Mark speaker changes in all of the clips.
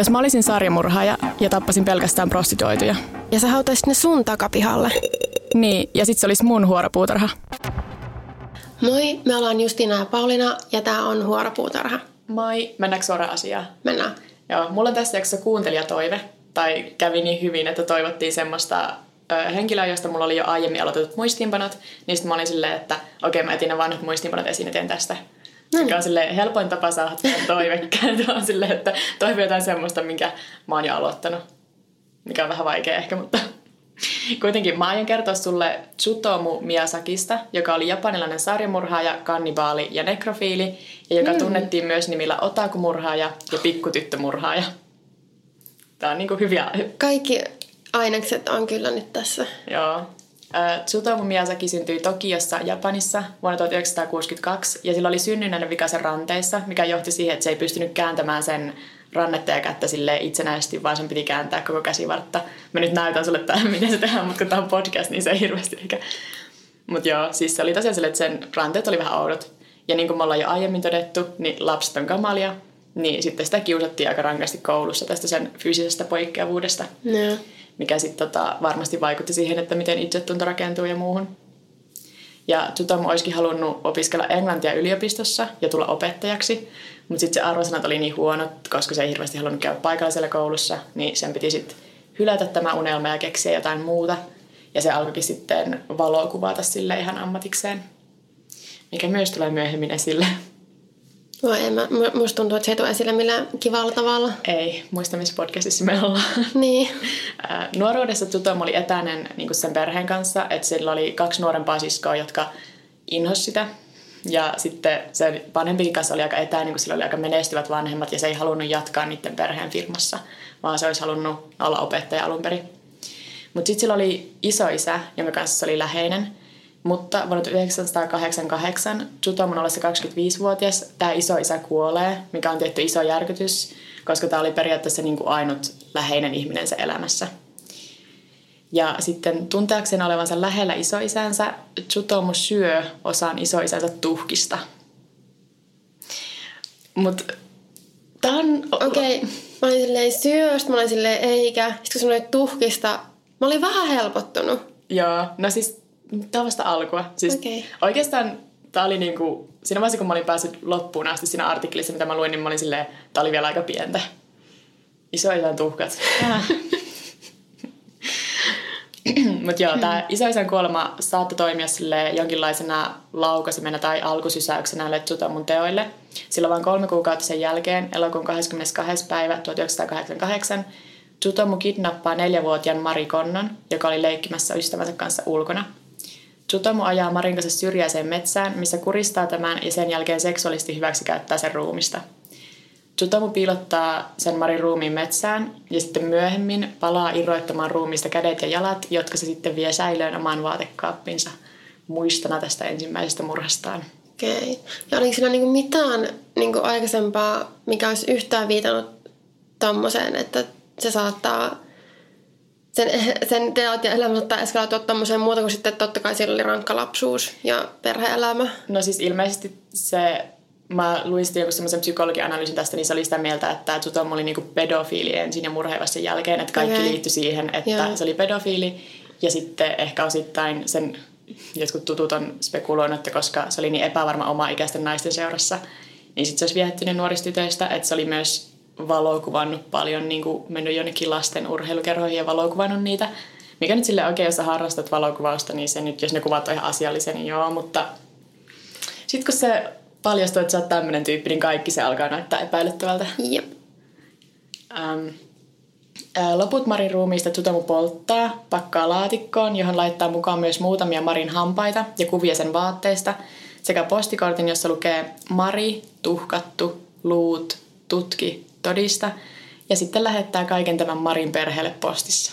Speaker 1: jos mä olisin sarjamurhaaja ja tappasin pelkästään prostituoituja.
Speaker 2: Ja sä hautaisit ne sun takapihalle.
Speaker 1: Niin, ja sit se olisi mun huoropuutarha.
Speaker 2: Moi, me ollaan Justina ja Paulina ja tää on Huoropuutarha.
Speaker 3: Moi, mennäänkö suoraan asiaan?
Speaker 2: Mennään.
Speaker 3: Joo, mulla on tässä jaksossa kuuntelijatoive, tai kävi niin hyvin, että toivottiin semmoista ö, henkilöä, josta mulla oli jo aiemmin aloitetut muistiinpanot, niin sitten mä olin silleen, että okei, okay, mä etin ne vanhat muistiinpanot esiin ja teen tästä. No niin. on silleen, helpoin tapa saada toivekkäitä on silleen, että toivo jotain semmoista, minkä mä oon jo aloittanut. Mikä on vähän vaikea ehkä, mutta Kuitenkin mä aion kertoa sulle Tsutomu Miyazakista, joka oli japanilainen sarjamurhaaja, kannibaali ja nekrofiili, ja joka mm. tunnettiin myös nimillä otakumurhaaja ja pikkutyttömurhaaja. Tää on niinku hyviä...
Speaker 2: Kaikki ainekset on kyllä nyt tässä.
Speaker 3: Joo. Tsutomu Miyazaki syntyi Tokiossa, Japanissa vuonna 1962 ja sillä oli synnynnäinen vikaisen ranteissa, mikä johti siihen, että se ei pystynyt kääntämään sen rannetta ja kättä sille itsenäisesti, vaan sen piti kääntää koko käsivartta. Mä nyt näytän sulle tämän, miten se tehdään, mutta kun tämä on podcast, niin se ei hirveästi ehkä. Mutta joo, siis se oli tosiaan sille, että sen ranteet oli vähän oudot. Ja niin kuin me ollaan jo aiemmin todettu, niin lapset on kamalia, niin sitten sitä kiusattiin aika rankasti koulussa tästä sen fyysisestä poikkeavuudesta.
Speaker 2: No.
Speaker 3: Mikä sitten tota, varmasti vaikutti siihen, että miten itsetunto rakentuu ja muuhun. Ja Tsutomu olisikin halunnut opiskella englantia yliopistossa ja tulla opettajaksi, mutta sitten se arvosanat oli niin huonot, koska se ei hirveästi halunnut käydä paikallisella koulussa, niin sen piti sitten hylätä tämä unelma ja keksiä jotain muuta. Ja se alkoikin sitten valokuvata sille ihan ammatikseen, mikä myös tulee myöhemmin esille.
Speaker 2: No ei, mä, musta tuntuu, että se ei tule esille millään kivalla tavalla.
Speaker 3: Ei, muista missä podcastissa me ollaan.
Speaker 2: Niin.
Speaker 3: Nuoruudessa Tutom oli etäinen niin sen perheen kanssa, että sillä oli kaksi nuorempaa siskoa, jotka inhos sitä. Ja sitten se vanhempikin kanssa oli aika etäinen, kun sillä oli aika menestyvät vanhemmat ja se ei halunnut jatkaa niiden perheen firmassa, vaan se olisi halunnut olla opettaja alun perin. Mutta sitten sillä oli isoisä, jonka kanssa se oli läheinen – mutta vuonna 1988 Tsutomon ollessa 25-vuotias tämä isoisä kuolee, mikä on tietty iso järkytys, koska tämä oli periaatteessa niin kuin ainut läheinen ihminen se elämässä. Ja sitten tunteakseen olevansa lähellä isoisänsä, Tsutomu syö osan isoisänsä tuhkista. Mutta tämä on...
Speaker 2: Okei, okay. mä olin silleen syö, mä olin silleen eikä. Sitten kun sanoit tuhkista, mä olin vähän helpottunut.
Speaker 3: Joo, no siis Tämä on vasta alkua. Siis okay. Oikeastaan tämä oli niinku, siinä vaiheessa kun mä olin päässyt loppuun asti siinä artikkelissa, mitä mä luin, niin mä olin silleen, tämä oli vielä aika pientä. Isoisän tuhkat. Mutta joo, tämä isoisän kuolema saattoi toimia sille jonkinlaisena laukasimena tai alkusysäyksenä näille mun teoille. Sillä vain kolme kuukautta sen jälkeen, elokuun 22. päivä 1988, Tsutomu kidnappaa neljävuotiaan Mari Konnon, joka oli leikkimässä ystävänsä kanssa ulkona – Tsutomu ajaa Marin kanssa syrjäiseen metsään, missä kuristaa tämän ja sen jälkeen seksuaalisesti hyväksikäyttää sen ruumista. Tsutomu piilottaa sen Marin ruumiin metsään ja sitten myöhemmin palaa irroittamaan ruumista kädet ja jalat, jotka se sitten vie säilöön omaan vaatekaappinsa muistona tästä ensimmäisestä murhastaan.
Speaker 2: Okei. Ja oliko siinä niinku mitään niinku aikaisempaa, mikä olisi yhtään viitannut tommoseen, että se saattaa sen, sen teot ja elämä saattaa eskaloitua tommoseen muuta kuin sitten totta kai siellä oli rankka lapsuus ja perheelämä.
Speaker 3: No siis ilmeisesti se, mä luin sitten joku semmoisen psykologianalyysin tästä, niin se oli sitä mieltä, että Tutom oli niinku pedofiili ensin ja murheava sen jälkeen, että kaikki okay. liittyi siihen, että Joo. se oli pedofiili ja sitten ehkä osittain sen jotkut tutut on spekuloinut, että koska se oli niin epävarma oma ikäisten naisten seurassa, niin sitten se olisi viehättynyt nuorista tytöistä, että se oli myös valokuvannut paljon, niin kuin mennyt jonnekin lasten urheilukerhoihin ja valokuvannut niitä. Mikä nyt sille oikein, jos sä harrastat valokuvausta, niin se nyt, jos ne kuvat on ihan asiallisia, niin joo, mutta sitten kun se paljastuu, että sä oot tämmöinen tyyppi, niin kaikki se alkaa näyttää epäilyttävältä.
Speaker 2: Jep.
Speaker 3: Ähm, Loput Marin ruumiista Tutomu polttaa, pakkaa laatikkoon, johon laittaa mukaan myös muutamia Marin hampaita ja kuvia sen vaatteista, sekä postikortin, jossa lukee Mari, tuhkattu, luut, tutki, todista ja sitten lähettää kaiken tämän Marin perheelle postissa.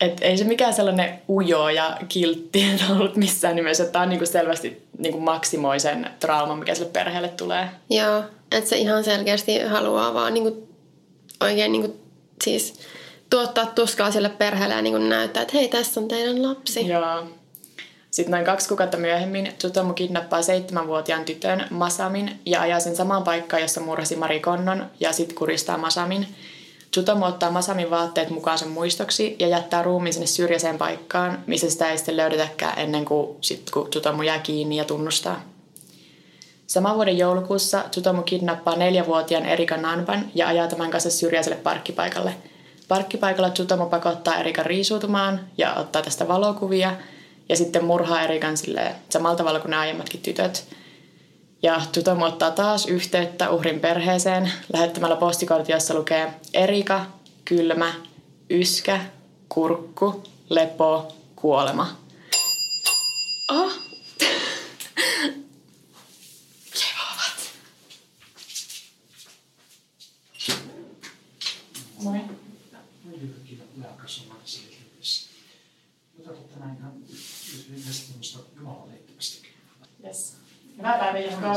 Speaker 3: Et ei se mikään sellainen ujo ja kiltti ollut missään nimessä. Tämä on niinku selvästi niinku maksimoi sen trauman, mikä sille perheelle tulee.
Speaker 2: Joo, että se ihan selkeästi haluaa vaan niinku, oikein niinku, siis tuottaa tuskaa sille perheelle ja niinku näyttää, että hei, tässä on teidän lapsi.
Speaker 3: Joo. Sitten noin kaksi kuukautta myöhemmin Tsutomu kidnappaa seitsemänvuotiaan tytön Masamin ja ajaa sen samaan paikkaan, jossa murhasi Mari Konnon ja sitten kuristaa Masamin. Tsutomu ottaa Masamin vaatteet mukaan sen muistoksi ja jättää ruumiin sinne syrjäiseen paikkaan, missä sitä ei sitten löydetäkään ennen kuin, sit, kun Tsutomu jää kiinni ja tunnustaa. Saman vuoden joulukuussa Tsutomu kidnappaa neljävuotiaan Erika Nanban ja ajaa tämän kanssa syrjäiselle parkkipaikalle. Parkkipaikalla Tsutomu pakottaa Erikan riisuutumaan ja ottaa tästä valokuvia ja sitten murhaa Erikan samalla tavalla kuin nämä aiemmatkin tytöt. Ja Tsutomu ottaa taas yhteyttä uhrin perheeseen lähettämällä postikortti, jossa lukee Erika, kylmä, yskä, kurkku, lepo, kuolema. Oh,
Speaker 4: Moi. Kiitos lääkässä siitä yhdessä. Mutta totta näin ilmeisesti tämmöistä Jumalan liittymästä.
Speaker 3: Yes. Hyvää päivää, Jehova.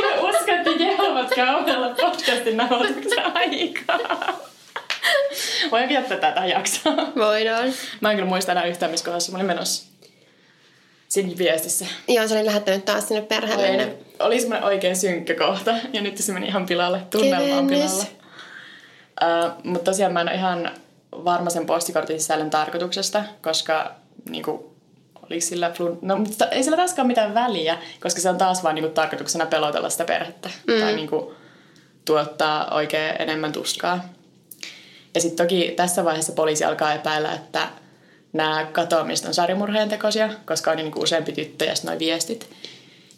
Speaker 3: Mä uskon, että Jehovat kauhealla podcastin nauhoituksen aikaa. Voinko jättää tätä jaksoa?
Speaker 2: Voidaan.
Speaker 3: Mä en kyllä muista enää yhtään, missä kohdassa mä olin menossa. Siinä viestissä.
Speaker 2: Joo, se oli lähettänyt taas sinne perheelle.
Speaker 3: Oli, oli semmoinen oikein synkkä kohta, ja nyt se meni ihan pilalle. Tunnelma on pilalle. Uh, mutta tosiaan mä en ole ihan varma sen postikortin sisällön tarkoituksesta, koska niinku, oliko sillä flun... No, mutta ei sillä taaskaan mitään väliä, koska se on taas vaan niinku, tarkoituksena pelotella sitä perhettä. Mm. Tai niinku, tuottaa oikein enemmän tuskaa. Ja sitten toki tässä vaiheessa poliisi alkaa epäillä, että nämä katoamiset on sarimurheen tekoisia, koska on niin kuin useampi tyttö ja sitten noi viestit.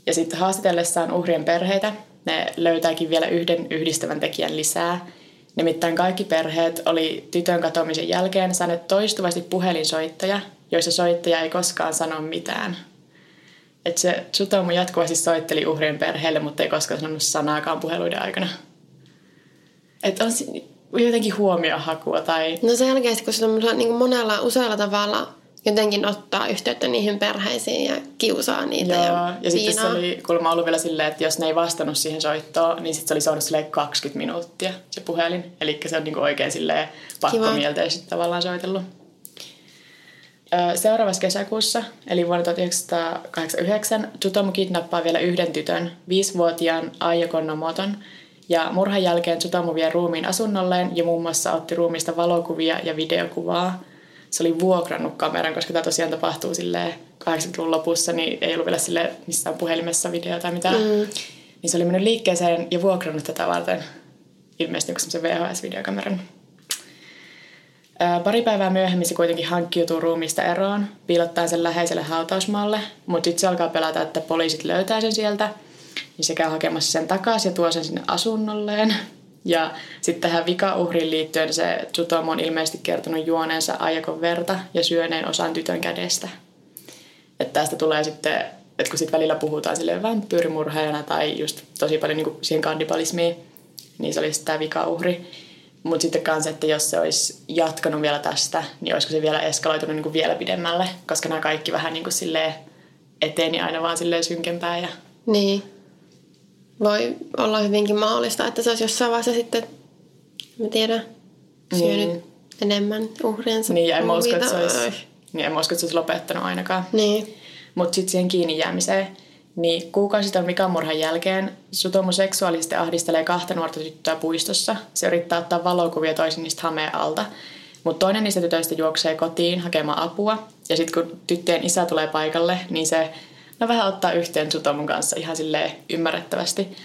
Speaker 3: Ja sitten haastatellessaan uhrien perheitä ne löytääkin vielä yhden yhdistävän tekijän lisää. Nimittäin kaikki perheet oli tytön katoamisen jälkeen saaneet toistuvasti puhelinsoittoja, joissa soittaja ei koskaan sano mitään. Että se Tsutomu jatkuvasti soitteli uhrien perheelle, mutta ei koskaan sanonut sanaakaan puheluiden aikana. Että on jotenkin huomiohakua tai...
Speaker 2: No sen jälkeen, kun se on niin monella, usealla tavalla jotenkin ottaa yhteyttä niihin perheisiin ja kiusaa niitä
Speaker 3: Joo,
Speaker 2: ja,
Speaker 3: ja sitten se oli kuulemma ollut vielä silleen, että jos ne ei vastannut siihen soittoon, niin sitten se oli soinut silleen 20 minuuttia se puhelin. Eli se on niinku oikein silleen pakkomielteisesti tavallaan soitellut. Seuraavassa kesäkuussa, eli vuonna 1989, Tsutomu kidnappaa vielä yhden tytön, viisivuotiaan Aija Konnomoton, ja murhan jälkeen Tsutomu vie ruumiin asunnolleen ja muun muassa otti ruumista valokuvia ja videokuvaa. Se oli vuokrannut kameran, koska tämä tosiaan tapahtuu silleen 80-luvun lopussa, niin ei ollut vielä sille missään puhelimessa video tai mitään. Mm. Niin se oli mennyt liikkeeseen ja vuokrannut tätä varten ilmeisesti joku semmoisen VHS-videokameran. Ää, Pari päivää myöhemmin se kuitenkin hankkiutuu ruumista eroon, piilottaen sen läheiselle hautausmaalle, mutta sitten se alkaa pelätä, että poliisit löytää sen sieltä, niin se käy hakemassa sen takaisin ja tuo sen sinne asunnolleen. Ja sitten tähän vikauhriin liittyen se Tsutomu on ilmeisesti kertonut juoneensa ajakon verta ja syöneen osan tytön kädestä. Että tästä tulee sitten, että kun sitten välillä puhutaan silleen vampyyrimurheena tai just tosi paljon niin siihen kannibalismiin, niin se olisi tämä vikauhri. Mutta sitten kanssa, että jos se olisi jatkanut vielä tästä, niin olisiko se vielä eskaloitunut niin kuin vielä pidemmälle, koska nämä kaikki vähän niin kuin silleen eteni aina vaan silleen synkempää. Ja...
Speaker 2: Niin. Voi olla hyvinkin mahdollista, että se olisi jossain vaiheessa sitten, mä tiedän, syönyt
Speaker 3: Niin.
Speaker 2: enemmän uhriensa.
Speaker 3: Niin, ja en mä usko, että se olisi, niin en mä usko, että se olisi lopettanut ainakaan.
Speaker 2: Niin.
Speaker 3: Mutta sitten siihen kiinni jäämiseen, niin kuukausi tämän Mikan murhan jälkeen Sutomu seksuaalisesti ahdistelee kahta nuorta tyttöä puistossa. Se yrittää ottaa valokuvia toisin niistä hameen alta. Mutta toinen niistä tytöistä juoksee kotiin hakemaan apua. Ja sitten kun tyttöjen isä tulee paikalle, niin se no vähän ottaa yhteen Sutomun kanssa ihan silleen ymmärrettävästi.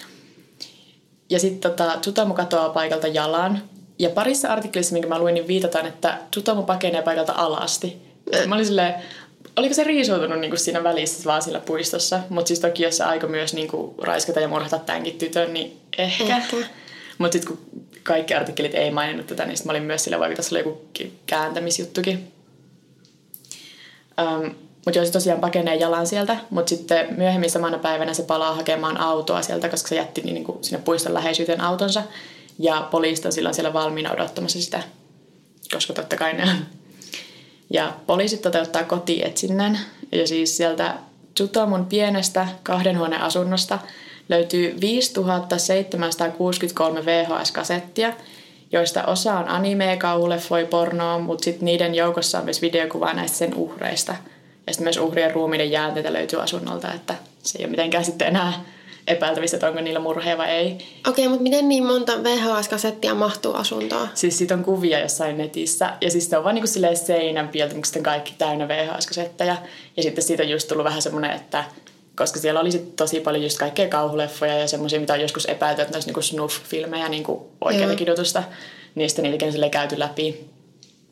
Speaker 3: Ja sitten tota, Tsutomu katoaa paikalta jalan. Ja parissa artikkelissa, minkä mä luin, niin viitataan, että Tsutomu pakenee paikalta alasti. Mä olin silleen, oliko se riisuutunut niinku siinä välissä vaan sillä puistossa? Mutta siis toki, jos se aiko myös niinku raiskata ja murhata tämänkin tytön, niin ehkä.
Speaker 2: Ehkä.
Speaker 3: Mutta sitten kun kaikki artikkelit ei maininnut tätä, niin sit mä olin myös sillä vaikka tässä oli joku ki- kääntämisjuttukin. Um, mutta jos tosiaan pakenee jalan sieltä, mutta sitten myöhemmin samana päivänä se palaa hakemaan autoa sieltä, koska se jätti niin kuin sinne puiston läheisyyteen autonsa. Ja poliisit on silloin siellä valmiina odottamassa sitä, koska totta kai ne on. Ja poliisit toteuttaa kotietsinnän. Ja siis sieltä Tsutomun pienestä kahden huoneen asunnosta löytyy 5763 VHS-kasettia. joista osa on anime, kauhuleffoja, pornoa, mutta sitten niiden joukossa on myös videokuvaa näistä sen uhreista. Ja sitten myös uhrien ruumiiden jäänteitä löytyy asunnolta, että se ei ole mitenkään sitten enää epäiltävissä, että onko niillä murheja vai ei.
Speaker 2: Okei, mutta miten niin monta VHS-kasettia mahtuu asuntoon?
Speaker 3: Siis siitä on kuvia jossain netissä. Ja siis se on vaan niin kuin seinän pieltymykset on kaikki täynnä VHS-kasetteja. Ja sitten siitä on just tullut vähän semmoinen, että koska siellä oli sit tosi paljon just kaikkea kauhuleffoja ja semmoisia, mitä on joskus epäilty, että ne olisi niin snuff-filmejä niin oikeita kidutusta. Niistä niitäkin on käyty läpi.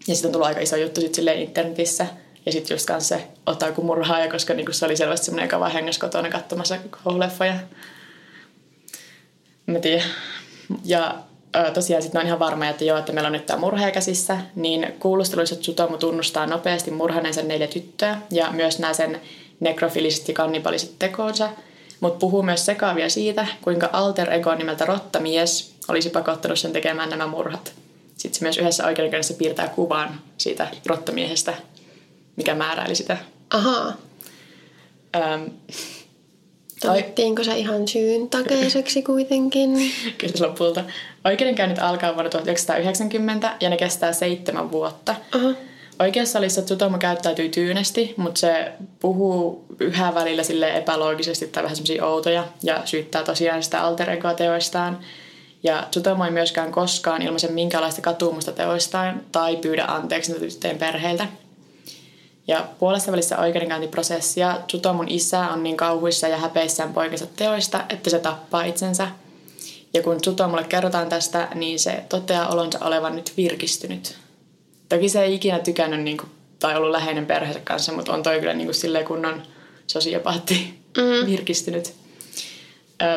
Speaker 3: Ja sitten on tullut aika iso juttu sit internetissä. Ja sitten just kanssa se otaku murhaaja, koska niinku se oli selvästi semmoinen, joka vaan hengäsi kotona katsomassa koululeffoja. Mä tiedän. Ja ö, tosiaan sitten on ihan varma, että joo, että meillä on nyt tämä murhaaja käsissä, niin kuulusteluissa Tsutomu tunnustaa nopeasti murhaneensa neljä tyttöä ja myös nämä sen nekrofiliset ja kannibaliset tekoonsa, mutta puhuu myös sekaavia siitä, kuinka alter ego nimeltä Rottamies olisi pakottanut sen tekemään nämä murhat. Sitten se myös yhdessä oikeudenkäynnissä piirtää kuvan siitä rottamiehestä, mikä määräili sitä.
Speaker 2: Ahaa.
Speaker 3: Öm,
Speaker 2: Todettiinko se ihan syyn takeiseksi kuitenkin?
Speaker 3: Kyllä lopulta. Oikeudenkäynnit alkaa vuonna 1990 ja ne kestää seitsemän vuotta.
Speaker 2: Aha.
Speaker 3: Oikeussalissa Tsutomo käyttäytyy tyynesti, mutta se puhuu yhä välillä sille epäloogisesti tai vähän semmoisia outoja ja syyttää tosiaan sitä alter teoistaan. Ja Tsutomo ei myöskään koskaan ilmaise minkäänlaista katumusta teoistaan tai pyydä anteeksi tyttöjen perheiltä. Ja puolessa välissä oikeudenkäyntiprosessia Tsutomun isä on niin kauhuissa ja häpeissään poikansa teoista, että se tappaa itsensä. Ja kun Tsutomulle kerrotaan tästä, niin se toteaa olonsa olevan nyt virkistynyt. Toki se ei ikinä tykännyt niin kuin, tai ollut läheinen perheensä kanssa, mutta on toi kyllä niin kuin, silleen kunnon sosiopaatti mm. virkistynyt.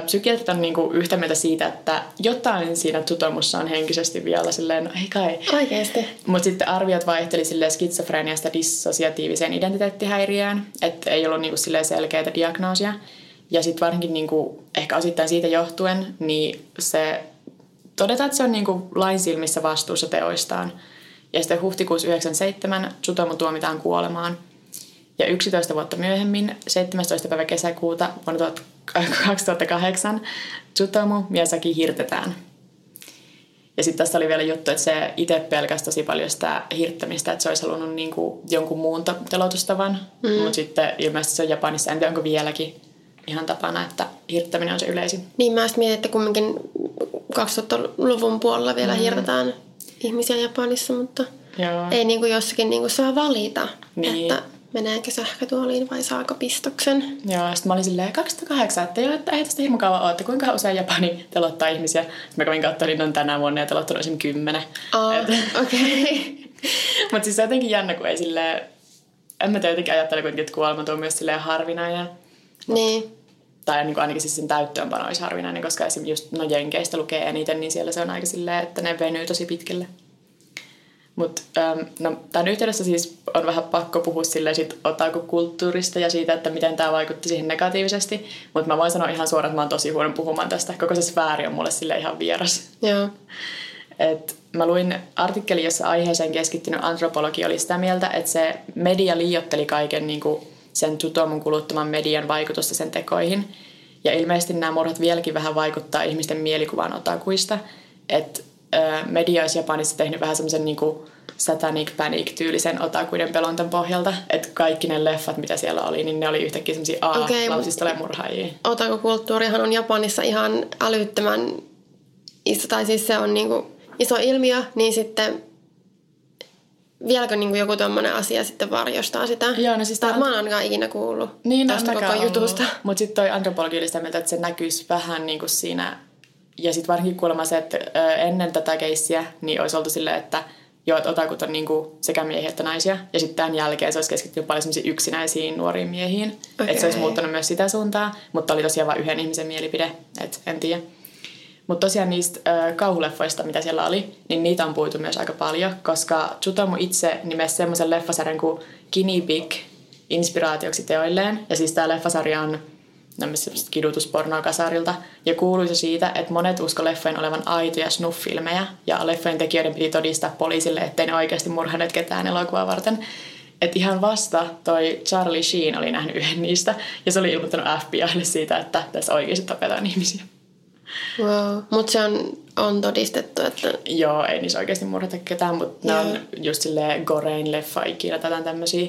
Speaker 3: Psykiatrit on niinku yhtä mieltä siitä, että jotain siinä tutomussa on henkisesti vielä silleen, no ei kai.
Speaker 2: Oikeasti.
Speaker 3: Mutta sitten arviot vaihteli silleen skitsofreniasta dissosiatiiviseen identiteettihäiriöön, että ei ollut niinku silleen selkeitä diagnoosia. Ja sitten varsinkin niinku, ehkä osittain siitä johtuen, niin se todetaan, että se on niinku lain silmissä vastuussa teoistaan. Ja sitten huhtikuussa 97 Tsutomu tuomitaan kuolemaan. Ja 11 vuotta myöhemmin, 17. päivä kesäkuuta vuonna 2008 Tsutomu Miyazaki hirtetään. Ja sitten tässä oli vielä juttu, että se itse pelkäsi tosi paljon sitä hirttämistä, että se olisi halunnut niinku jonkun muun telotustavan. Mm. Mutta sitten ilmeisesti se on Japanissa, en tiedä onko vieläkin ihan tapana, että hirttäminen on se yleisin.
Speaker 2: Niin mä mietin, että kumminkin 2000-luvun puolella vielä mm. hirtetään ihmisiä Japanissa, mutta Joo. ei niinku jossakin niinku saa valita, niin. että meneekö sähkötuoliin vai saako pistoksen.
Speaker 3: Joo, sitten mä olin silleen 2008, että joo, että ei tästä hirmu kauan ole, että kuinka usein Japani telottaa ihmisiä. Mä kävin katsoa, niin on tänä vuonna ja telottanut esimerkiksi kymmenen.
Speaker 2: Oh, okei. Okay.
Speaker 3: Mutta siis se on jotenkin jännä, kun ei silleen, en mä tiedä, jotenkin ajattele kuitenkin, että kuolema on myös silleen harvinainen.
Speaker 2: Niin.
Speaker 3: Tai niin kuin ainakin siis sen täyttöönpano olisi harvinainen, koska esimerkiksi just no Jenkeistä lukee eniten, niin siellä se on aika silleen, että ne venyy tosi pitkälle. Mutta ähm, no, tämän yhteydessä siis on vähän pakko puhua silleen sit kulttuurista ja siitä, että miten tämä vaikutti siihen negatiivisesti. Mutta mä voin sanoa ihan suoraan, että mä oon tosi huono puhumaan tästä. Koko se sfääri on mulle sille ihan vieras.
Speaker 2: Joo.
Speaker 3: Et mä luin artikkeli, jossa aiheeseen keskittynyt antropologi oli sitä mieltä, että se media liiotteli kaiken niin kuin sen tutomun kuluttaman median vaikutusta sen tekoihin. Ja ilmeisesti nämä murhat vieläkin vähän vaikuttaa ihmisten mielikuvaan otakuista. Että media olisi Japanissa tehnyt vähän semmoisen niin satanic panic-tyylisen otakuiden pelontan pohjalta. Että kaikki ne leffat, mitä siellä oli, niin ne oli yhtäkkiä semmoisia a okay, murhaajia.
Speaker 2: Otakukulttuurihan on Japanissa ihan älyttömän iso, tai siis se on niin kuin iso ilmiö, niin sitten vieläkö niin kuin joku tuommoinen asia sitten varjostaa sitä?
Speaker 3: Joo, no siis
Speaker 2: tai mä en ainakaan ikinä kuullut
Speaker 3: niin,
Speaker 2: tästä koko jutusta.
Speaker 3: Mutta sitten toi antropologi oli sitä mieltä, että se näkyisi vähän niin kuin siinä ja sitten varsinkin kuulemma se, että ennen tätä keissiä niin olisi oltu silleen, että joo, että otakut on niinku sekä miehiä että naisia. Ja sitten tämän jälkeen se olisi keskittynyt paljon yksinäisiin nuoriin miehiin. Okay. Että se olisi muuttanut myös sitä suuntaa, mutta oli tosiaan vain yhden ihmisen mielipide, että en tiedä. Mutta tosiaan niistä äh, kauhuleffoista, mitä siellä oli, niin niitä on puitu myös aika paljon, koska Tsutomu itse nimesi semmoisen leffasarjan kuin Guinea Pig inspiraatioksi teoilleen. Ja siis tämä leffasarja on kidutuspornoa kasarilta. Ja kuuluisa siitä, että monet usko leffojen olevan aitoja snuff-filmejä ja leffojen tekijöiden piti todistaa poliisille, ettei ne oikeasti murhanneet ketään elokuvaa varten. Että ihan vasta toi Charlie Sheen oli nähnyt yhden niistä ja se oli ilmoittanut FBIlle siitä, että tässä oikeasti tapetaan ihmisiä.
Speaker 2: Wow. Mutta se on, on todistettu, että...
Speaker 3: Joo, ei niissä oikeasti murhata ketään, mutta ne
Speaker 2: Joo.
Speaker 3: on just silleen gorein leffa ikinä tätä tämmöisiä.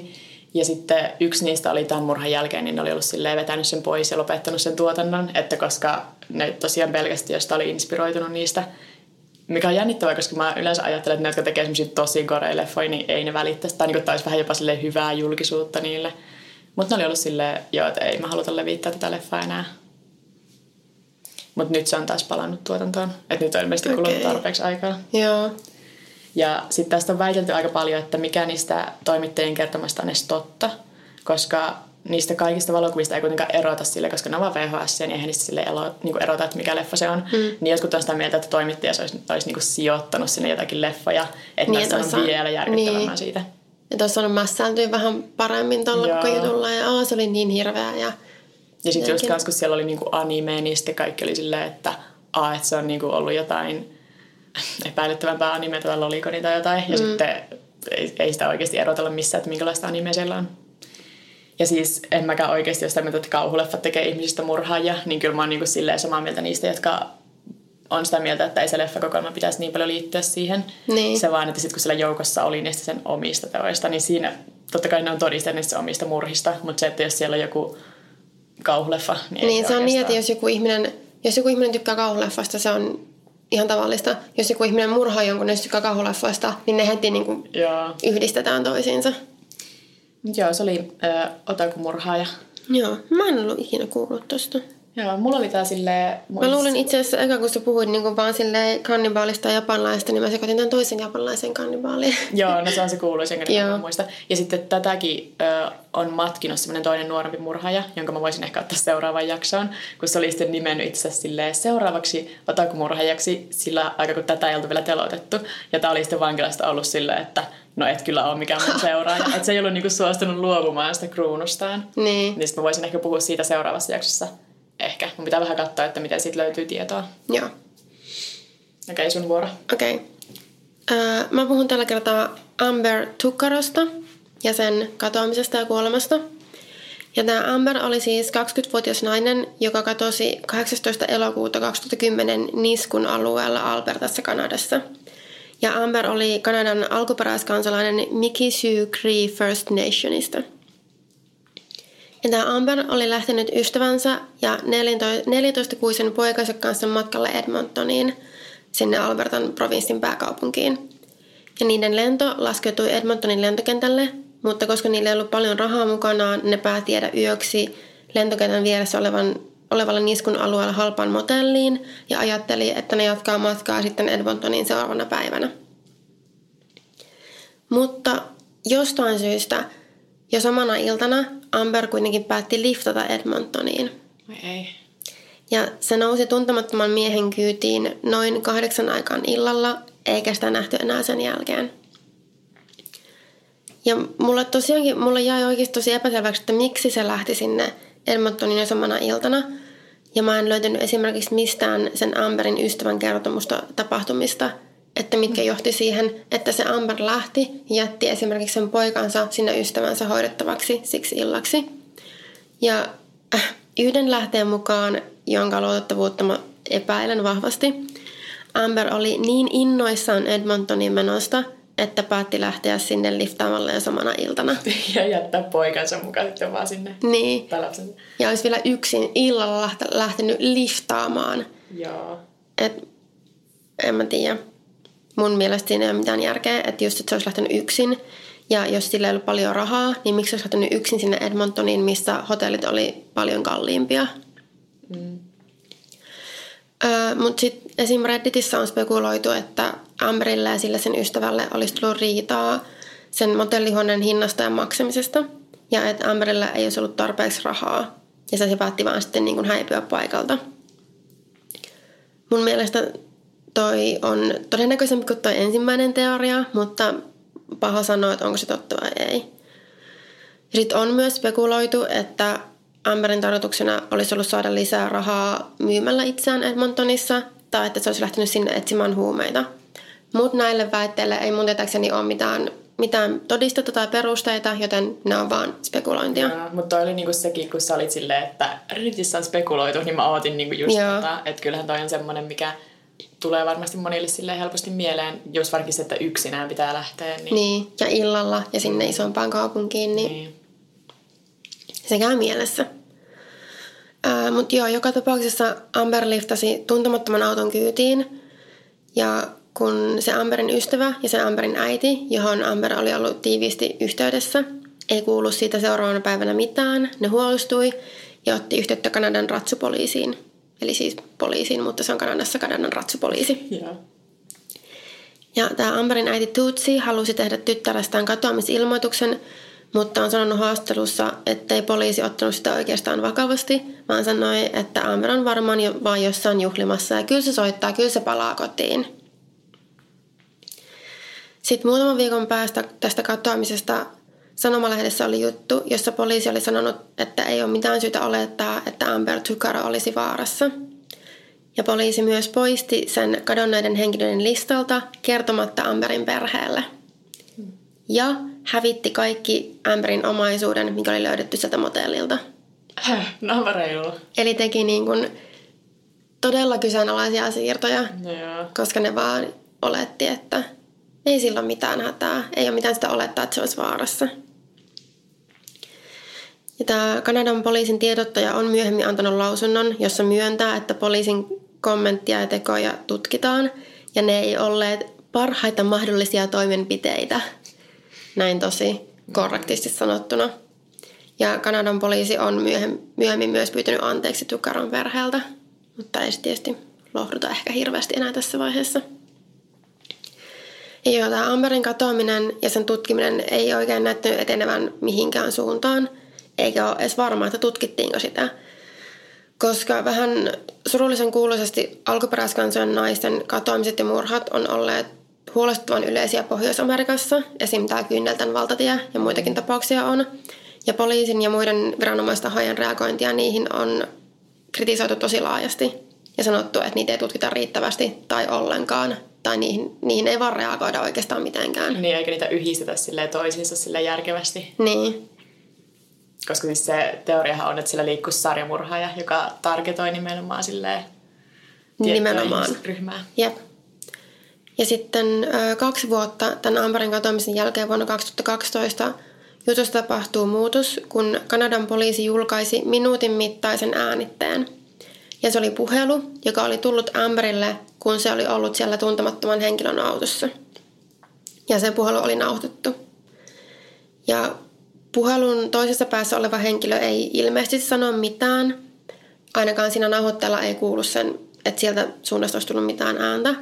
Speaker 3: Ja sitten yksi niistä oli tämän murhan jälkeen, niin ne oli ollut silleen vetänyt sen pois ja lopettanut sen tuotannon, että koska ne tosiaan pelkästään josta oli inspiroitunut niistä, mikä on jännittävää, koska mä yleensä ajattelen, että ne, jotka tekee semmoisia tosi goreja leffoja, niin ei ne välittäisi. Tai niin olisi vähän jopa silleen hyvää julkisuutta niille. Mutta ne oli ollut silleen, joo, että ei mä haluta levittää tätä leffaa enää. Mutta nyt se on taas palannut tuotantoon. Että nyt on ilmeisesti kulunut
Speaker 2: Okei.
Speaker 3: tarpeeksi aikaa.
Speaker 2: Joo.
Speaker 3: Ja sitten tästä on väitelty aika paljon, että mikä niistä toimittajien kertomasta on edes totta, koska niistä kaikista valokuvista ei kuitenkaan erota sille, koska ne on vaan VHS, niin eihän niistä sille elo, niin erota, että mikä leffa se on. Mm. Niin jotkut on sitä mieltä, että toimittaja olisi, olisi niin sijoittanut sinne jotakin leffoja, että
Speaker 2: Niin, olisi
Speaker 3: on vielä järkyttävämmän
Speaker 2: niin.
Speaker 3: siitä.
Speaker 2: Että olisi saanut mässääntyä vähän paremmin tuolla koko jutulla. Ja aa, se oli niin hirveä. Ja...
Speaker 3: Ja sitten just kans, kun siellä oli niinku anime, niin sitten kaikki oli silleen, että, a, että se on niinku ollut jotain epäilyttävämpää animea tai lolikoni tai jotain. Ja mm. sitten ei, ei, sitä oikeasti erotella missään, että minkälaista animea siellä on. Ja siis en mäkään oikeasti ole sitä mieltä, että kauhuleffat tekee ihmisistä murhaajia, niin kyllä mä oon niinku silleen samaa mieltä niistä, jotka on sitä mieltä, että ei se leffakokoelma pitäisi niin paljon liittyä siihen.
Speaker 2: Niin.
Speaker 3: Se vaan, että sitten kun siellä joukossa oli niistä sen omista teoista, niin siinä totta kai ne on todisteet niistä omista murhista, mutta se, että jos siellä on joku kauhuleffa, niin,
Speaker 2: Niin se on niin, että
Speaker 3: oikeastaan-
Speaker 2: jos joku ihminen, jos joku ihminen tykkää kauhuleffasta, se on ihan tavallista. Jos joku ihminen murhaa jonkun, jos tykkää kauhuleffoista, niin ne heti niin kuin yhdistetään toisiinsa.
Speaker 3: Joo, se oli ö, otakumurhaaja.
Speaker 2: Joo, mä en ollut ikinä kuullut tosta.
Speaker 3: Joo, mulla oli tää silleen...
Speaker 2: Mä luulin itse asiassa, eka kun sä puhuit niin kuin vaan silleen kannibaalista ja japanlaista, niin mä sekoitin tämän toisen japanlaisen kannibaaliin.
Speaker 3: Joo, no se on se
Speaker 2: Joo.
Speaker 3: mä muista. Ja sitten tätäkin ö, on matkinut semmoinen toinen nuorempi murhaaja, jonka mä voisin ehkä ottaa seuraavaan jaksoon, kun se oli sitten nimennyt itse silleen seuraavaksi otakumurhaajaksi sillä aika kun tätä ei oltu vielä teloitettu. Ja tää oli sitten vankilasta ollut silleen, että no et kyllä ole mikään mun seuraaja. että se ei ollut niinku suostunut luovumaan sitä kruunustaan.
Speaker 2: Niin,
Speaker 3: Niin sitten mä voisin ehkä puhua siitä seuraavassa jaksossa. Ehkä. Mun pitää vähän katsoa, että miten siitä löytyy tietoa.
Speaker 2: joo.
Speaker 3: Okei, sun vuoro.
Speaker 2: Okei. Okay. Mä puhun tällä kertaa Amber Tukkarosta ja sen katoamisesta ja kuolemasta. Ja tämä Amber oli siis 20-vuotias nainen, joka katosi 18. elokuuta 2010 Niskun alueella Albertassa, Kanadassa. Ja Amber oli Kanadan alkuperäiskansalainen Mikisew Cree First Nationista. Ja tämä Amber oli lähtenyt ystävänsä ja 14-kuisen poikansa kanssa matkalle Edmontoniin, sinne Albertan provinssin pääkaupunkiin. Ja niiden lento laskeutui Edmontonin lentokentälle, mutta koska niillä ei ollut paljon rahaa mukanaan, ne päätti jäädä yöksi lentokentän vieressä olevan, olevalla niskun alueella halpaan motelliin ja ajatteli, että ne jatkaa matkaa sitten Edmontoniin seuraavana päivänä. Mutta jostain syystä jo samana iltana Amber kuitenkin päätti liftata Edmontoniin.
Speaker 3: Ai ei.
Speaker 2: Ja se nousi tuntemattoman miehen kyytiin noin kahdeksan aikaan illalla, eikä sitä nähty enää sen jälkeen. Ja mulle tosiaankin, mulle jäi oikeasti tosi epäselväksi, että miksi se lähti sinne Edmontoniin jo samana iltana. Ja mä en löytänyt esimerkiksi mistään sen Amberin ystävän kertomusta tapahtumista, että mitkä johti siihen, että se Amber lähti ja jätti esimerkiksi sen poikansa sinne ystävänsä hoidettavaksi siksi illaksi. Ja äh, yhden lähteen mukaan, jonka luotettavuutta mä epäilen vahvasti, Amber oli niin innoissaan Edmontonin menosta, että päätti lähteä sinne liftaamalla jo samana iltana.
Speaker 3: Ja jättää poikansa mukaan sitten vaan sinne.
Speaker 2: Niin. Ja olisi vielä yksin illalla lähte- lähtenyt liftaamaan.
Speaker 3: Joo.
Speaker 2: Et, en mä tiedä. Mun mielestä siinä ei ole mitään järkeä, että just että se olisi lähtenyt yksin. Ja jos sillä ei ollut paljon rahaa, niin miksi olisi lähtenyt yksin sinne Edmontoniin, missä hotellit oli paljon kalliimpia.
Speaker 3: Mm.
Speaker 2: Öö, Mutta sitten esim. Redditissä on spekuloitu, että Amberille ja sille sen ystävälle olisi tullut riitaa sen motellihuoneen hinnasta ja maksamisesta. Ja että Amberille ei olisi ollut tarpeeksi rahaa. Ja se päätti vaan sitten niin häipyä paikalta. Mun mielestä toi on todennäköisempi kuin toi ensimmäinen teoria, mutta paha sanoa, että onko se totta vai ei. Sitten on myös spekuloitu, että Amberin tarkoituksena olisi ollut saada lisää rahaa myymällä itseään Edmontonissa, tai että se olisi lähtenyt sinne etsimään huumeita. Mutta näille väitteille ei mun tietääkseni ole mitään mitään todistetta tai perusteita, joten ne on vaan spekulointia.
Speaker 3: Joo, mutta oli niinku sekin, kun sä olit silleen, että Redditissä on spekuloitu, niin mä ootin niinku just
Speaker 2: Joo.
Speaker 3: tota, että kyllähän toi on semmoinen, mikä tulee varmasti monille silleen helposti mieleen, just varsinkin se, että yksinään pitää lähteä. Niin,
Speaker 2: Niin, ja illalla ja sinne isompaan kaupunkiin, niin,
Speaker 3: niin.
Speaker 2: se käy mielessä. Mutta joo, joka tapauksessa Amber liftasi tuntemattoman auton kyytiin. Ja kun se Amberin ystävä ja se Amberin äiti, johon Amber oli ollut tiiviisti yhteydessä, ei kuulu siitä seuraavana päivänä mitään, ne huolestui ja otti yhteyttä Kanadan ratsupoliisiin. Eli siis poliisiin, mutta se on Kanadassa Kanadan ratsupoliisi.
Speaker 3: Joo.
Speaker 2: Ja tämä Amberin äiti Tutsi halusi tehdä tyttärestään katoamisilmoituksen, mutta on sanonut haastattelussa, ettei poliisi ottanut sitä oikeastaan vakavasti, vaan sanoi, että Amber on varmaan jo, vaan jossain juhlimassa ja kyllä se soittaa, kyllä se palaa kotiin. Sitten muutaman viikon päästä tästä katoamisesta Sanomalehdessä oli juttu, jossa poliisi oli sanonut, että ei ole mitään syytä olettaa, että Amber Tukara olisi vaarassa. Ja poliisi myös poisti sen kadonneiden henkilöiden listalta kertomatta Amberin perheelle. Ja hävitti kaikki Amberin omaisuuden, mikä oli löydetty sieltä motellilta.
Speaker 3: Häh, no reilu.
Speaker 2: Eli teki niin kuin todella kyseenalaisia siirtoja,
Speaker 3: No joo.
Speaker 2: koska ne vaan oletti, että ei sillä ole mitään hätää. Ei ole mitään sitä olettaa, että se olisi vaarassa. Tämä Kanadan poliisin tiedottaja on myöhemmin antanut lausunnon, jossa myöntää, että poliisin kommenttia ja tekoja tutkitaan, ja ne ei olleet parhaita mahdollisia toimenpiteitä. Näin tosi korrektisti sanottuna. Ja Kanadan poliisi on myöhem- myöhemmin myös pyytänyt anteeksi Tukaron perheeltä, mutta ei tietysti lohduta ehkä hirveästi enää tässä vaiheessa. Ja joo, tämä Amberin katoaminen ja sen tutkiminen ei oikein näyttänyt etenevän mihinkään suuntaan, eikä ole edes varma, että tutkittiinko sitä. Koska vähän surullisen kuuluisesti alkuperäiskansojen naisten katoamiset ja murhat on olleet huolestuttavan yleisiä Pohjois-Amerikassa, esim. tämä Kynneltän valtatie ja muitakin tapauksia on. Ja poliisin ja muiden viranomaistahojen reagointia niihin on kritisoitu tosi laajasti ja sanottu, että niitä ei tutkita riittävästi tai ollenkaan, tai niihin, niihin ei vaan reagoida oikeastaan mitenkään.
Speaker 3: Niin, eikä niitä yhdistetä toisiinsa silleen järkevästi.
Speaker 2: Niin,
Speaker 3: Koska siis se teoriahan on, että sillä liikkuisi sarjamurhaaja, joka targetoi nimenomaan silleen
Speaker 2: Nimenomaan.
Speaker 3: ihmisryhmää.
Speaker 2: jep. Ja sitten kaksi vuotta tämän Amberin katoamisen jälkeen vuonna 2012 jutusta tapahtuu muutos, kun Kanadan poliisi julkaisi minuutin mittaisen äänitteen. Ja se oli puhelu, joka oli tullut Amberille, kun se oli ollut siellä tuntemattoman henkilön autossa. Ja se puhelu oli nauhoitettu. Ja puhelun toisessa päässä oleva henkilö ei ilmeisesti sano mitään. Ainakaan siinä nauhoitteella ei kuulu sen, että sieltä suunnasta olisi tullut mitään ääntä.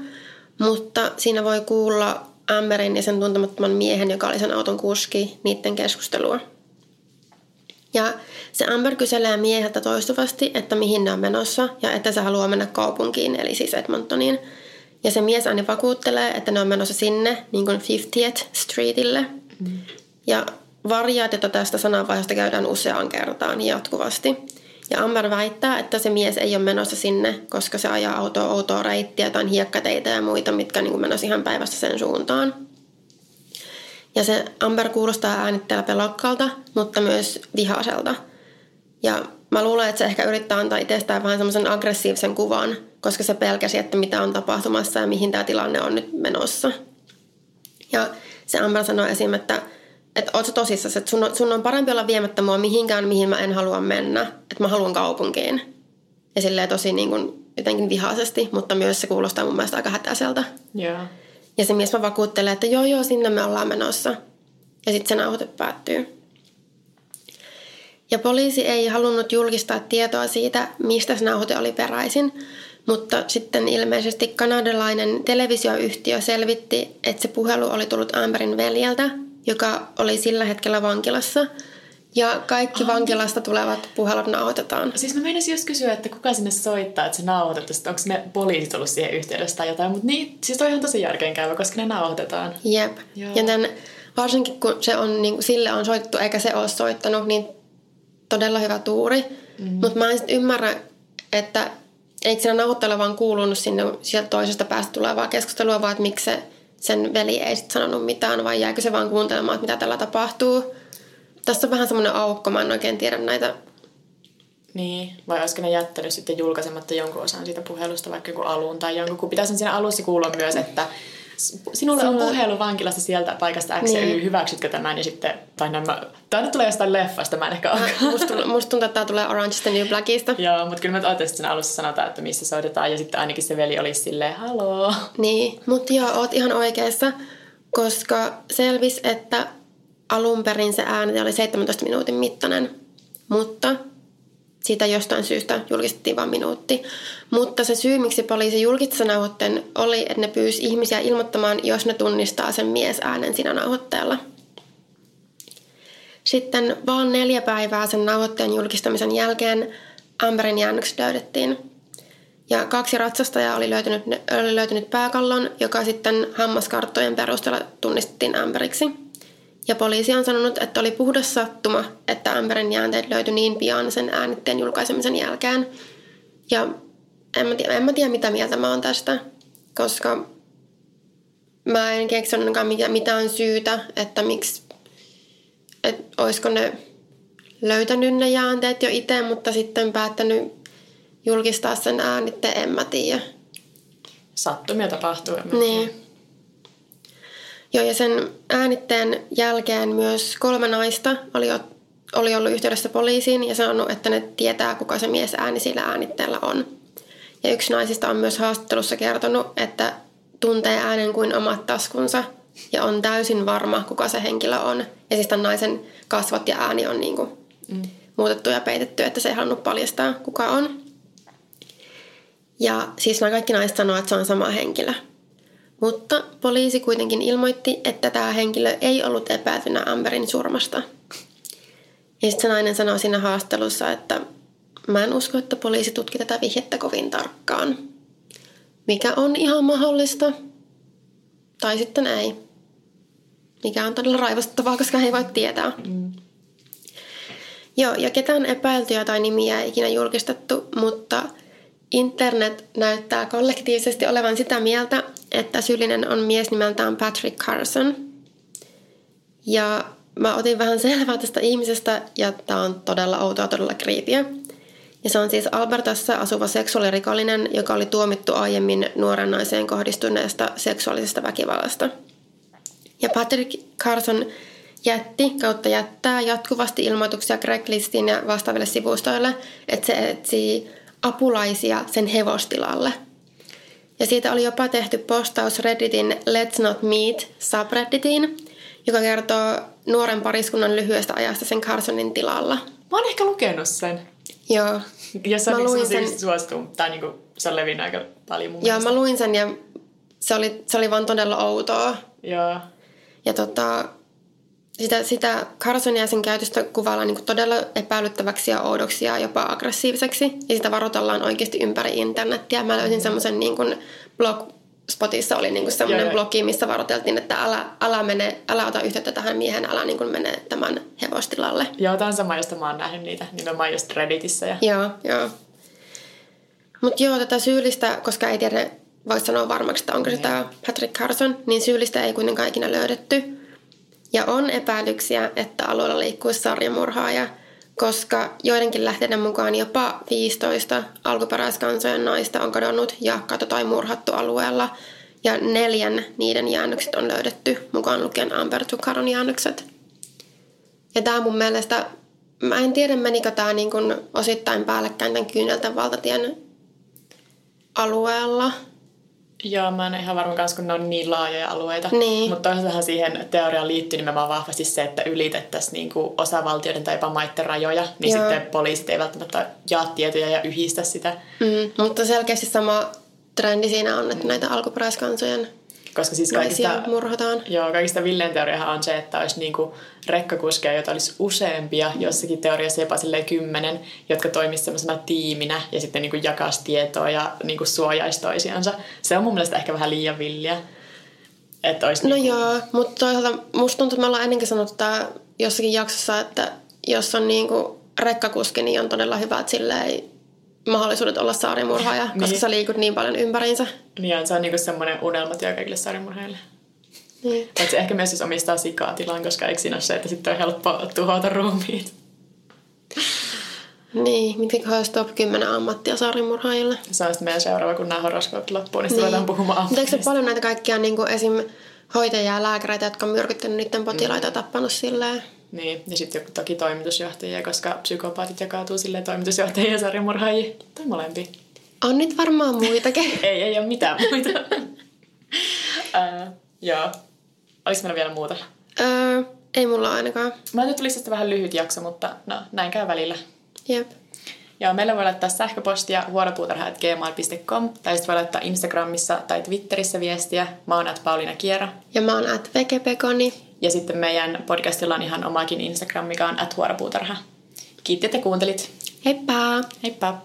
Speaker 2: Mutta siinä voi kuulla Amberin ja sen tuntemattoman miehen, joka oli sen auton kuski, niiden keskustelua. Ja se Amber kyselee mieheltä toistuvasti, että mihin ne on menossa ja että se haluaa mennä kaupunkiin, eli siis Edmontoniin. Ja se mies aina vakuuttelee, että ne on menossa sinne, niin kuin 50th Streetille. Mm. Ja variaatiota tästä sananvaiheesta käydään useaan kertaan jatkuvasti. Ja Amber väittää, että se mies ei ole menossa sinne, koska se ajaa autoa outoa reittiä, jotain hiekkateitä ja muita, mitkä niin menossa ihan päivästä sen suuntaan. Ja se Amber kuulostaa äänitteellä pelokkaalta, mutta myös vihaiselta. Ja mä luulen, että se ehkä yrittää antaa itsestään vähän semmoisen aggressiivisen kuvan, koska se pelkäsi, että mitä on tapahtumassa ja mihin tämä tilanne on nyt menossa. Ja se Amber sanoi esim. että että oot sä tosissasi, että sun on, sun on parempi olla viemättä mua mihinkään, mihin mä en halua mennä. Että mä haluan kaupunkiin. Ja silleen tosi niin kuin jotenkin vihaisesti, mutta myös se kuulostaa mun mielestä aika hätäiseltä.
Speaker 3: Joo.
Speaker 2: Ja se mies mä vakuuttelee, että joo joo, sinne me ollaan menossa. Ja sitten se nauhoite päättyy. Ja poliisi ei halunnut julkistaa tietoa siitä, mistä se nauhoite oli peräisin, mutta sitten ilmeisesti kanadalainen televisioyhtiö selvitti, että se puhelu oli tullut Amberin veljeltä, joka oli sillä hetkellä vankilassa. Ja kaikki vankilasta tulevat puhelut nauhoitetaan.
Speaker 3: Siis mä meinasin just kysyä, että kuka sinne soittaa, että se nauhoitetaan, että onko ne poliisit ollut siihen yhteydessä tai jotain, mutta niin, siis toi on ihan tosi järkeenkäyvä, koska ne nauhoitetaan.
Speaker 2: Jep.
Speaker 3: Joo.
Speaker 2: Ja tämän, varsinkin kun se on, niin kuin, sille on soittu eikä se ole soittanut, niin todella hyvä tuuri. Mm-hmm. Mutta mä en sit ymmärrä, että eikö siinä nauhoitteella vaan kuulunut sinne sieltä toisesta päästä tulevaa keskustelua, vaan että miksi se sen veli ei sitten sanonut mitään, vai jäikö se vaan kuuntelemaan, että mitä tällä tapahtuu. Tässä on vähän semmoinen aukko, mä en oikein tiedä näitä.
Speaker 3: Niin, vai olisiko ne jättänyt sitten julkaisematta jonkun osan siitä puhelusta, vaikka joku alun tai jonkun, kun pitäisi siinä alussa kuulla myös, että sinulle on puhelu vankilasta sieltä paikasta X niin. ja Y, hyväksytkö tämän? Ja sitten, tai nämä, tämä nyt tulee jostain leffasta, mä en ehkä ole.
Speaker 2: Musta, musta tuntuu, että tämä tulee Orange the New Blackista.
Speaker 3: Joo, mutta kyllä mä ajattelin, että siinä alussa sanotaan, että missä soitetaan, ja sitten ainakin se veli olisi silleen, haloo.
Speaker 2: Niin, mutta joo, oot ihan oikeassa, koska selvis, että alun perin se ääni oli 17 minuutin mittainen, mutta siitä jostain syystä julkistettiin vain minuutti. Mutta se syy, miksi poliisi julkisti nauhoitteen, oli, että ne pyysi ihmisiä ilmoittamaan, jos ne tunnistaa sen miesäänen siinä nauhoitteella. Sitten vaan neljä päivää sen nauhoitteen julkistamisen jälkeen Amberin jäännökset löydettiin. Ja kaksi ratsastajaa oli löytynyt, oli löytynyt pääkallon, joka sitten hammaskarttojen perusteella tunnistettiin Amberiksi – ja poliisi on sanonut, että oli puhdas sattuma, että Amberin jäänteet löytyi niin pian sen äänitteen julkaisemisen jälkeen. Ja en mä, tiedä, en mä tiedä, mitä mieltä mä oon tästä, koska mä en keksi mitään syytä, että miksi, että olisiko ne löytänyt ne jäänteet jo itse, mutta sitten päättänyt julkistaa sen äänitteen, en mä tiedä.
Speaker 3: Sattumia tapahtuu.
Speaker 2: Niin. Tiedä. Joo, ja sen äänitteen jälkeen myös kolme naista oli, oli ollut yhteydessä poliisiin ja sanonut, että ne tietää, kuka se mies ääni sillä äänitteellä on. Ja yksi naisista on myös haastattelussa kertonut, että tuntee äänen kuin omat taskunsa ja on täysin varma, kuka se henkilö on. Ja siis tämän naisen kasvot ja ääni on niin kuin mm. muutettu ja peitetty, että se ei halunnut paljastaa, kuka on. Ja siis nämä kaikki naiset sanoo, että se on sama henkilö. Mutta poliisi kuitenkin ilmoitti, että tämä henkilö ei ollut epäiltynä Amberin surmasta. Ja sitten se nainen sanoi siinä haastattelussa, että mä en usko, että poliisi tutki tätä vihjettä kovin tarkkaan. Mikä on ihan mahdollista. Tai sitten ei. Mikä on todella raivostuttavaa, koska he ei voi tietää. Mm. Joo, ja ketään epäiltyjä tai nimiä ei ikinä julkistettu, mutta internet näyttää kollektiivisesti olevan sitä mieltä, että syyllinen on mies nimeltään Patrick Carson. Ja mä otin vähän selvää tästä ihmisestä ja tämä on todella outoa, todella kriipiä. Ja se on siis Albertassa asuva seksuaalirikollinen, joka oli tuomittu aiemmin nuoren naiseen kohdistuneesta seksuaalisesta väkivallasta. Ja Patrick Carson jätti kautta jättää jatkuvasti ilmoituksia Craiglistin ja vastaaville sivustoille, että se etsii apulaisia sen hevostilalle – ja siitä oli jopa tehty postaus Redditin Let's Not Meet subredditiin, joka kertoo nuoren pariskunnan lyhyestä ajasta sen Carsonin tilalla.
Speaker 3: Mä oon ehkä lukenut sen.
Speaker 2: Joo.
Speaker 3: Ja se, mä luin sen. suostuu, tai niinku, se on levinnyt aika paljon mun
Speaker 2: Joo, mielestä. mä luin sen ja se oli, se oli vaan todella outoa.
Speaker 3: Joo.
Speaker 2: Ja tota, sitä, sitä Carsonia ja sen käytöstä kuvaillaan niin todella epäilyttäväksi ja oudoksi ja jopa aggressiiviseksi. Ja sitä varoitellaan oikeasti ympäri internettiä. Mä löysin semmoisen niin blog, Spotissa oli niin semmoinen blogi, missä varoiteltiin, että älä, älä, mene, älä ota yhteyttä tähän miehen, älä niin mene tämän hevostilalle.
Speaker 3: Joo, tämä on sama, josta mä oon nähnyt niitä nimenomaan just Redditissä. Ja...
Speaker 2: Joo, joo. Mutta joo, tätä syyllistä, koska ei tiedä, voisi sanoa varmaksi, että onko se tämä Patrick Carson, niin syyllistä ei kuitenkaan ikinä löydetty. Ja on epäilyksiä, että alueella liikkuu sarjamurhaaja, koska joidenkin lähteiden mukaan jopa 15 alkuperäiskansojen naista on kadonnut ja kato tai murhattu alueella. Ja neljän niiden jäännökset on löydetty, mukaan lukien Amber Tukaron jäännökset. Ja tämä mun mielestä, mä en tiedä menikö tämä niin osittain päällekkäin tämän kyyneltä valtatien alueella –
Speaker 3: Joo, mä en ihan varma kanssa, kun ne on niin laajoja alueita.
Speaker 2: Niin.
Speaker 3: Mutta toisaalta teoriaan liittyy liittyy nimenomaan vahvasti se, että ylitettäisiin niinku osavaltioiden tai jopa maiden rajoja, niin Joo. sitten poliisit ei välttämättä jaa tietoja ja yhdistä sitä.
Speaker 2: Mm, mutta selkeästi sama trendi siinä on, että näitä alkuperäiskansojen koska siis kaikista, murhataan.
Speaker 3: Joo, kaikista villeen teoriahan on se, että olisi niinku rekkakuskeja, joita olisi useampia, jossakin teoriassa jopa kymmenen, jotka toimisivat sellaisena tiiminä ja sitten niinku jakaisi tietoa ja niinku suojaisi toisiansa. Se on mun mielestä ehkä vähän liian villiä. Että olisi
Speaker 2: no niinku... joo, mutta toisaalta musta tuntuu, että me ollaan ennenkin sanottu jossakin jaksossa, että jos on niinku rekkakuski, niin on todella hyvä, että sille ei mahdollisuudet olla saarimurhaaja, koska niin. sä liikut niin paljon ympäriinsä.
Speaker 3: Niin, se on niinku semmoinen unelmatyö kaikille saarimurhaajille.
Speaker 2: Niin.
Speaker 3: Paitsi ehkä myös jos omistaa sikatilan, koska eikö siinä ole se, että sitten on helppo tuhota ruumiit.
Speaker 2: Niin, mitkä olisi top 10 ammattia saarimurhaajille?
Speaker 3: Se on sitten meidän seuraava, kun nämä horoskoopit loppuu, niin sitten ruvetaan puhumaan
Speaker 2: Mutta eikö se paljon näitä kaikkia niin esim. hoitajia ja lääkäreitä, jotka on myrkyttänyt niiden potilaita ja tappanut silleen?
Speaker 3: Niin, ja sitten joku toki toimitusjohtajia, koska psykopaatit jakautuu silleen toimitusjohtajia ja sarjamurhaajia. Tai molempia.
Speaker 2: On nyt varmaan muitakin.
Speaker 3: Ei, ei ole mitään muita. uh, joo. Oliko meillä vielä muuta?
Speaker 2: öö, ei mulla ainakaan.
Speaker 3: Mä ajattelin, että tulisi tästä vähän lyhyt jakso, mutta no, näin käy välillä.
Speaker 2: Jep.
Speaker 3: Joo, meillä voi laittaa sähköpostia vuoropuutarha.gmail.com tai sitten voi laittaa Instagramissa tai Twitterissä viestiä. Mä oon at Pauliina Kiera.
Speaker 2: Ja mä oon at Vekepekoni.
Speaker 3: Ja sitten meidän podcastilla on ihan omakin Instagram, mikä on at. Kiitti, että kuuntelit.
Speaker 2: Heippa!
Speaker 3: Heippa!